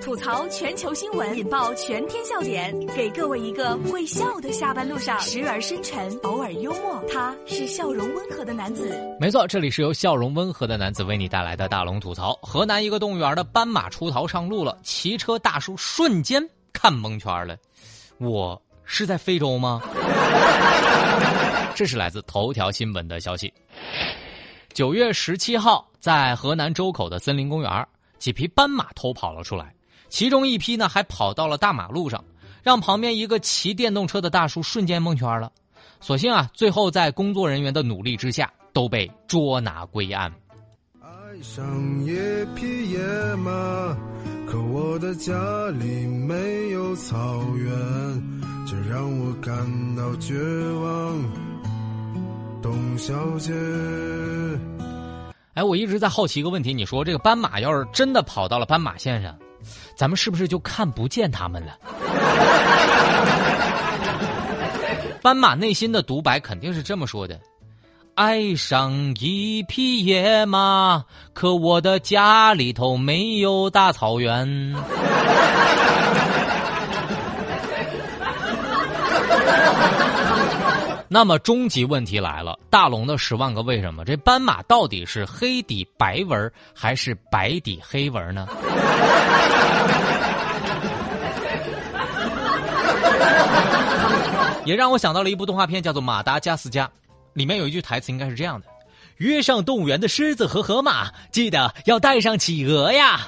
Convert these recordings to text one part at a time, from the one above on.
吐槽全球新闻，引爆全天笑点，给各位一个会笑的下班路上，时而深沉，偶尔幽默。他是笑容温和的男子。没错，这里是由笑容温和的男子为你带来的大龙吐槽。河南一个动物园的斑马出逃上路了，骑车大叔瞬间看蒙圈了。我是在非洲吗？这是来自头条新闻的消息。九月十七号，在河南周口的森林公园，几匹斑马偷跑了出来。其中一批呢，还跑到了大马路上，让旁边一个骑电动车的大叔瞬间蒙圈了。所幸啊，最后在工作人员的努力之下，都被捉拿归案。爱上一匹野马，可我的家里没有草原，这让我感到绝望。董小姐，哎，我一直在好奇一个问题，你说这个斑马要是真的跑到了斑马线上？咱们是不是就看不见他们了？斑马内心的独白肯定是这么说的：“爱上一匹野马，可我的家里头没有大草原。” 那么终极问题来了，大龙的十万个为什么，这斑马到底是黑底白纹还是白底黑纹呢？也让我想到了一部动画片，叫做《马达加斯加》，里面有一句台词应该是这样的：“约上动物园的狮子和河马，记得要带上企鹅呀。”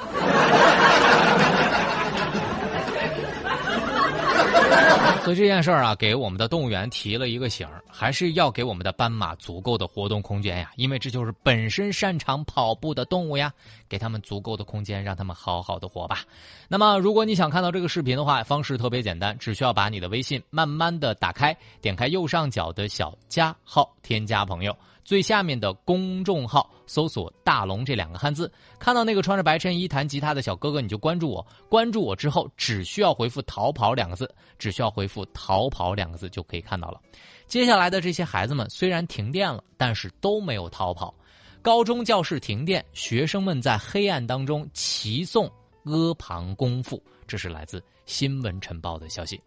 所以这件事儿啊，给我们的动物园提了一个醒儿，还是要给我们的斑马足够的活动空间呀，因为这就是本身擅长跑步的动物呀，给他们足够的空间，让他们好好的活吧。那么，如果你想看到这个视频的话，方式特别简单，只需要把你的微信慢慢的打开，点开右上角的小加号，添加朋友。最下面的公众号搜索“大龙”这两个汉字，看到那个穿着白衬衣弹吉他的小哥哥，你就关注我。关注我之后，只需要回复“逃跑”两个字，只需要回复“逃跑”两个字就可以看到了。接下来的这些孩子们虽然停电了，但是都没有逃跑。高中教室停电，学生们在黑暗当中齐诵阿房宫赋。这是来自《新闻晨报》的消息。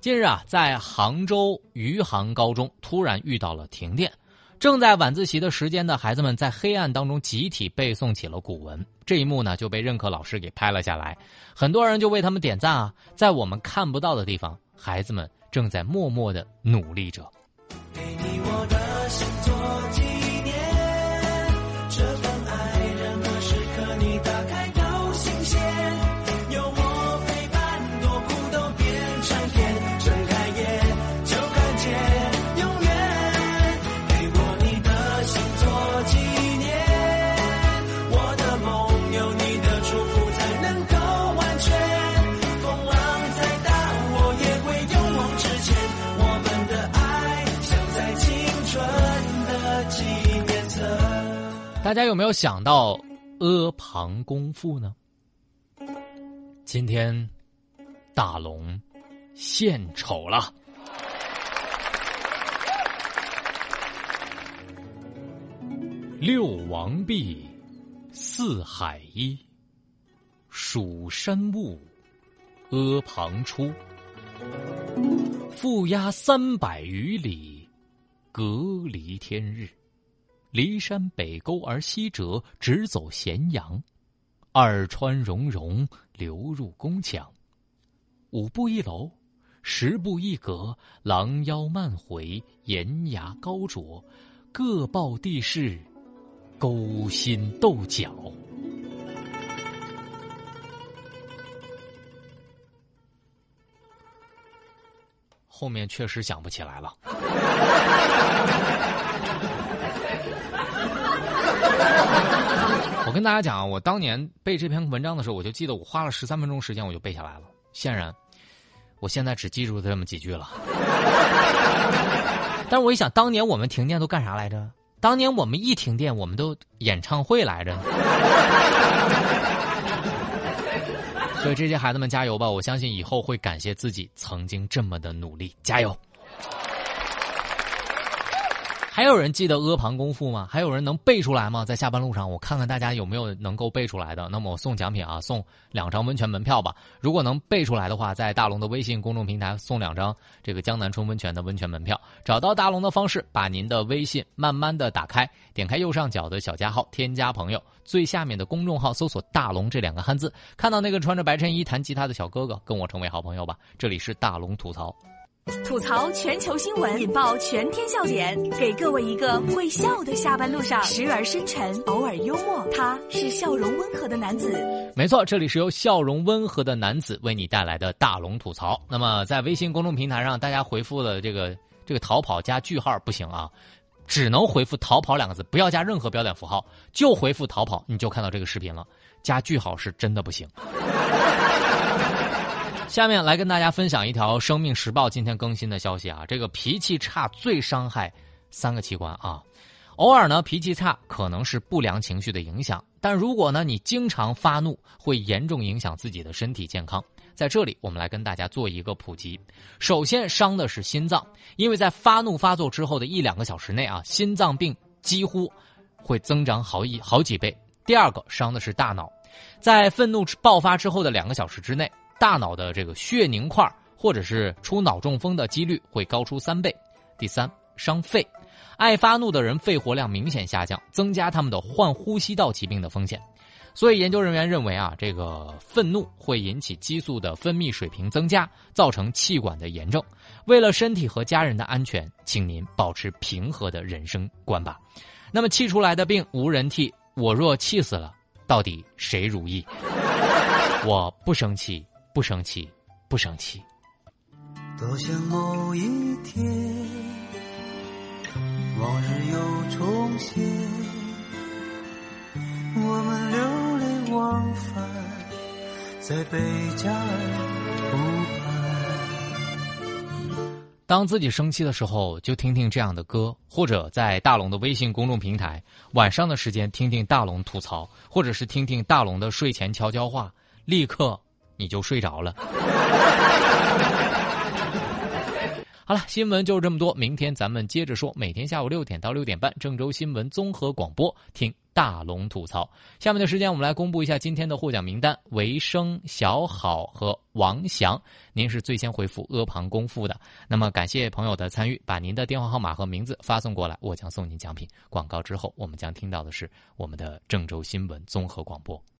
近日啊，在杭州余杭高中突然遇到了停电，正在晚自习的时间的孩子们在黑暗当中集体背诵起了古文。这一幕呢，就被任课老师给拍了下来，很多人就为他们点赞啊。在我们看不到的地方，孩子们正在默默的努力着。大家有没有想到阿房宫赋呢？今天大龙献丑了。六王毕，四海一，蜀山兀，阿房出。负压三百余里，隔离天日。骊山北沟而西折，直走咸阳；二川溶溶，流入宫墙。五步一楼，十步一阁，廊腰漫回，檐牙高啄，各抱地势，勾心斗角。后面确实想不起来了。我跟大家讲，我当年背这篇文章的时候，我就记得我花了十三分钟时间，我就背下来了。显然，我现在只记住这么几句了。但是我一想，当年我们停电都干啥来着？当年我们一停电，我们都演唱会来着。所以这些孩子们加油吧！我相信以后会感谢自己曾经这么的努力，加油！还有人记得阿房宫赋吗？还有人能背出来吗？在下班路上，我看看大家有没有能够背出来的。那么我送奖品啊，送两张温泉门票吧。如果能背出来的话，在大龙的微信公众平台送两张这个江南春温泉的温泉门票。找到大龙的方式，把您的微信慢慢的打开，点开右上角的小加号，添加朋友，最下面的公众号搜索“大龙”这两个汉字，看到那个穿着白衬衣弹吉他的小哥哥，跟我成为好朋友吧。这里是大龙吐槽。吐槽全球新闻，引爆全天笑点，给各位一个会笑的下班路上，时而深沉，偶尔幽默。他是笑容温和的男子。没错，这里是由笑容温和的男子为你带来的大龙吐槽。那么，在微信公众平台上，大家回复的这个这个逃跑加句号不行啊，只能回复逃跑两个字，不要加任何标点符号，就回复逃跑，你就看到这个视频了。加句号是真的不行。下面来跟大家分享一条《生命时报》今天更新的消息啊，这个脾气差最伤害三个器官啊。偶尔呢脾气差可能是不良情绪的影响，但如果呢你经常发怒，会严重影响自己的身体健康。在这里，我们来跟大家做一个普及。首先伤的是心脏，因为在发怒发作之后的一两个小时内啊，心脏病几乎会增长好一好几倍。第二个伤的是大脑，在愤怒爆发之后的两个小时之内。大脑的这个血凝块或者是出脑中风的几率会高出三倍。第三，伤肺，爱发怒的人肺活量明显下降，增加他们的患呼吸道疾病的风险。所以研究人员认为啊，这个愤怒会引起激素的分泌水平增加，造成气管的炎症。为了身体和家人的安全，请您保持平和的人生观吧。那么气出来的病无人替，我若气死了，到底谁如意？我不生气。不生气，不生气。多想某一天，往日又重现，我们流连忘返在贝加尔湖畔。当自己生气的时候，就听听这样的歌，或者在大龙的微信公众平台，晚上的时间听听大龙吐槽，或者是听听大龙的睡前悄悄话，立刻。你就睡着了。好了，新闻就是这么多，明天咱们接着说。每天下午六点到六点半，郑州新闻综合广播，听大龙吐槽。下面的时间，我们来公布一下今天的获奖名单：维生、小好和王翔。您是最先回复阿房功夫的，那么感谢朋友的参与，把您的电话号码和名字发送过来，我将送您奖品。广告之后，我们将听到的是我们的郑州新闻综合广播。